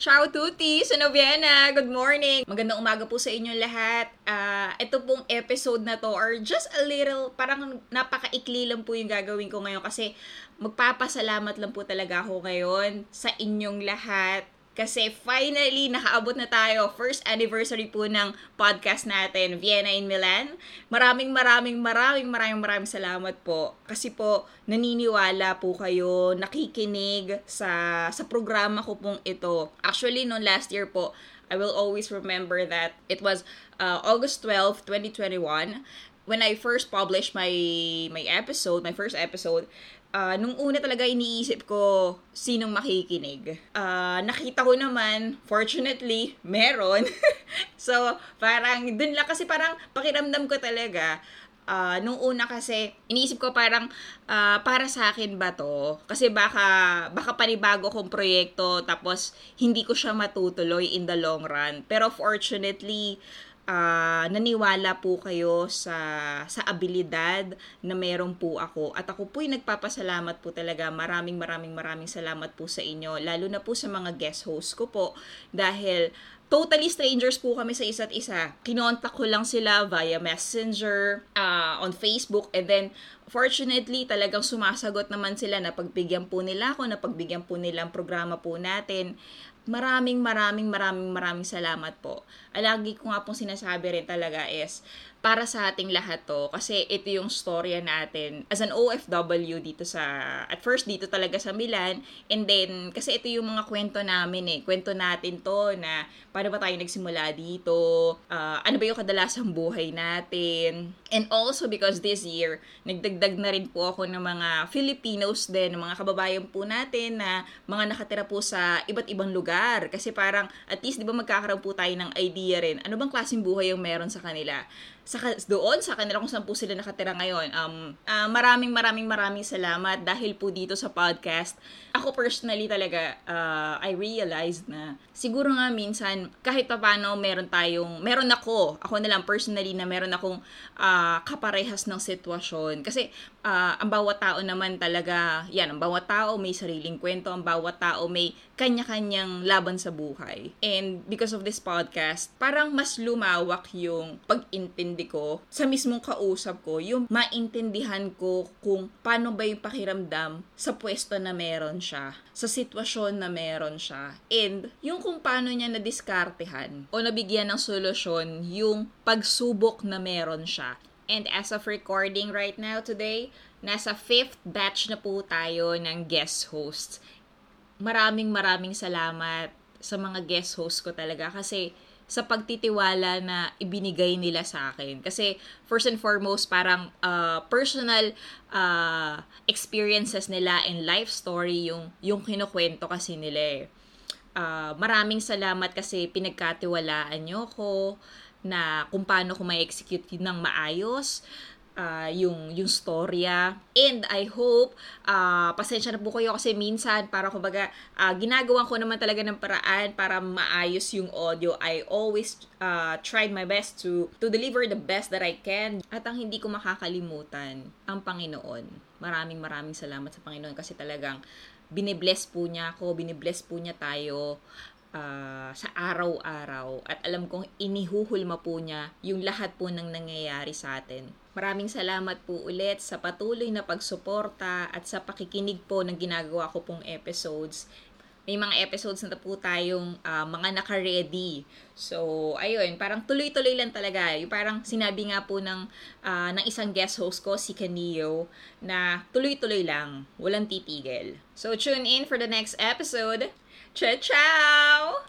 Ciao tuti sa Noviana! Good morning! Magandang umaga po sa inyong lahat. Uh, ito pong episode na to or just a little, parang napakaikli lang po yung gagawin ko ngayon kasi magpapasalamat lang po talaga ako ngayon sa inyong lahat kasi finally, nakaabot na tayo. First anniversary po ng podcast natin, Vienna in Milan. Maraming maraming maraming maraming maraming salamat po. Kasi po, naniniwala po kayo, nakikinig sa, sa programa ko pong ito. Actually, no last year po, I will always remember that it was uh, August 12, 2021 when I first published my my episode, my first episode, uh, nung una talaga iniisip ko sinong makikinig. Uh, nakita ko naman, fortunately, meron. so, parang, dun lang kasi parang pakiramdam ko talaga, uh, nung una kasi, iniisip ko parang, uh, para sa akin ba to? Kasi baka, baka panibago kong proyekto, tapos hindi ko siya matutuloy in the long run. Pero fortunately, uh, naniwala po kayo sa sa abilidad na meron po ako. At ako po'y nagpapasalamat po talaga. Maraming maraming maraming salamat po sa inyo. Lalo na po sa mga guest host ko po. Dahil totally strangers po kami sa isa't isa. Kinontak ko lang sila via messenger, uh, on Facebook, and then fortunately, talagang sumasagot naman sila na pagbigyan po nila ako, na pagbigyan po nila ang programa po natin. Maraming, maraming, maraming, maraming salamat po. Alagi ko nga pong sinasabi rin talaga is, para sa ating lahat to kasi ito yung storya natin as an OFW dito sa at first dito talaga sa Milan and then kasi ito yung mga kwento namin eh kwento natin to na paano ba tayo nagsimula dito uh, ano ba yung kadalasang buhay natin and also because this year nagdagdag na rin po ako ng mga Filipinos din mga kababayan po natin na mga nakatira po sa iba't ibang lugar kasi parang at least di ba magkakaroon po tayo ng idea rin ano bang klaseng buhay yung meron sa kanila sa doon sa kanila kung saan po sila nakatira ngayon. Um, uh, maraming maraming maraming salamat dahil po dito sa podcast. Ako personally talaga, uh, I realized na siguro nga minsan kahit pa paano meron tayong, meron ako, ako na lang personally na meron akong uh, kaparehas ng sitwasyon. Kasi uh, ang bawat tao naman talaga, yan, ang bawat tao may sariling kwento, ang bawat tao may kanya-kanyang laban sa buhay. And because of this podcast, parang mas lumawak yung pag-intindi ko sa mismong kausap ko, yung maintindihan ko kung paano ba yung pakiramdam sa pwesto na meron siya, sa sitwasyon na meron siya, and yung kung paano niya nadiskartehan o nabigyan ng solusyon yung pagsubok na meron siya. And as of recording right now today, nasa fifth batch na po tayo ng guest hosts maraming maraming salamat sa mga guest host ko talaga kasi sa pagtitiwala na ibinigay nila sa akin. Kasi first and foremost, parang uh, personal uh, experiences nila and life story yung, yung kinukwento kasi nila eh. Uh, maraming salamat kasi pinagkatiwalaan nyo ko na kung paano ko ma-execute ng maayos uh, yung yung storya. And I hope uh, pasensya na po kayo kasi minsan para kumbaga uh, ginagawa ko naman talaga ng paraan para maayos yung audio. I always uh, tried my best to to deliver the best that I can. At ang hindi ko makakalimutan ang Panginoon. Maraming maraming salamat sa Panginoon kasi talagang binibless po niya ako, binibless po niya tayo uh, sa araw-araw at alam kong inihuhulma po niya yung lahat po ng nangyayari sa atin. Maraming salamat po ulit sa patuloy na pagsuporta at sa pakikinig po ng ginagawa ko pong episodes. May mga episodes na po tayong uh, mga naka-ready. So, ayun, parang tuloy-tuloy lang talaga. Yung parang sinabi nga po ng, uh, ng isang guest host ko, si Canio, na tuloy-tuloy lang, walang titigil. So, tune in for the next episode. Ciao, ciao!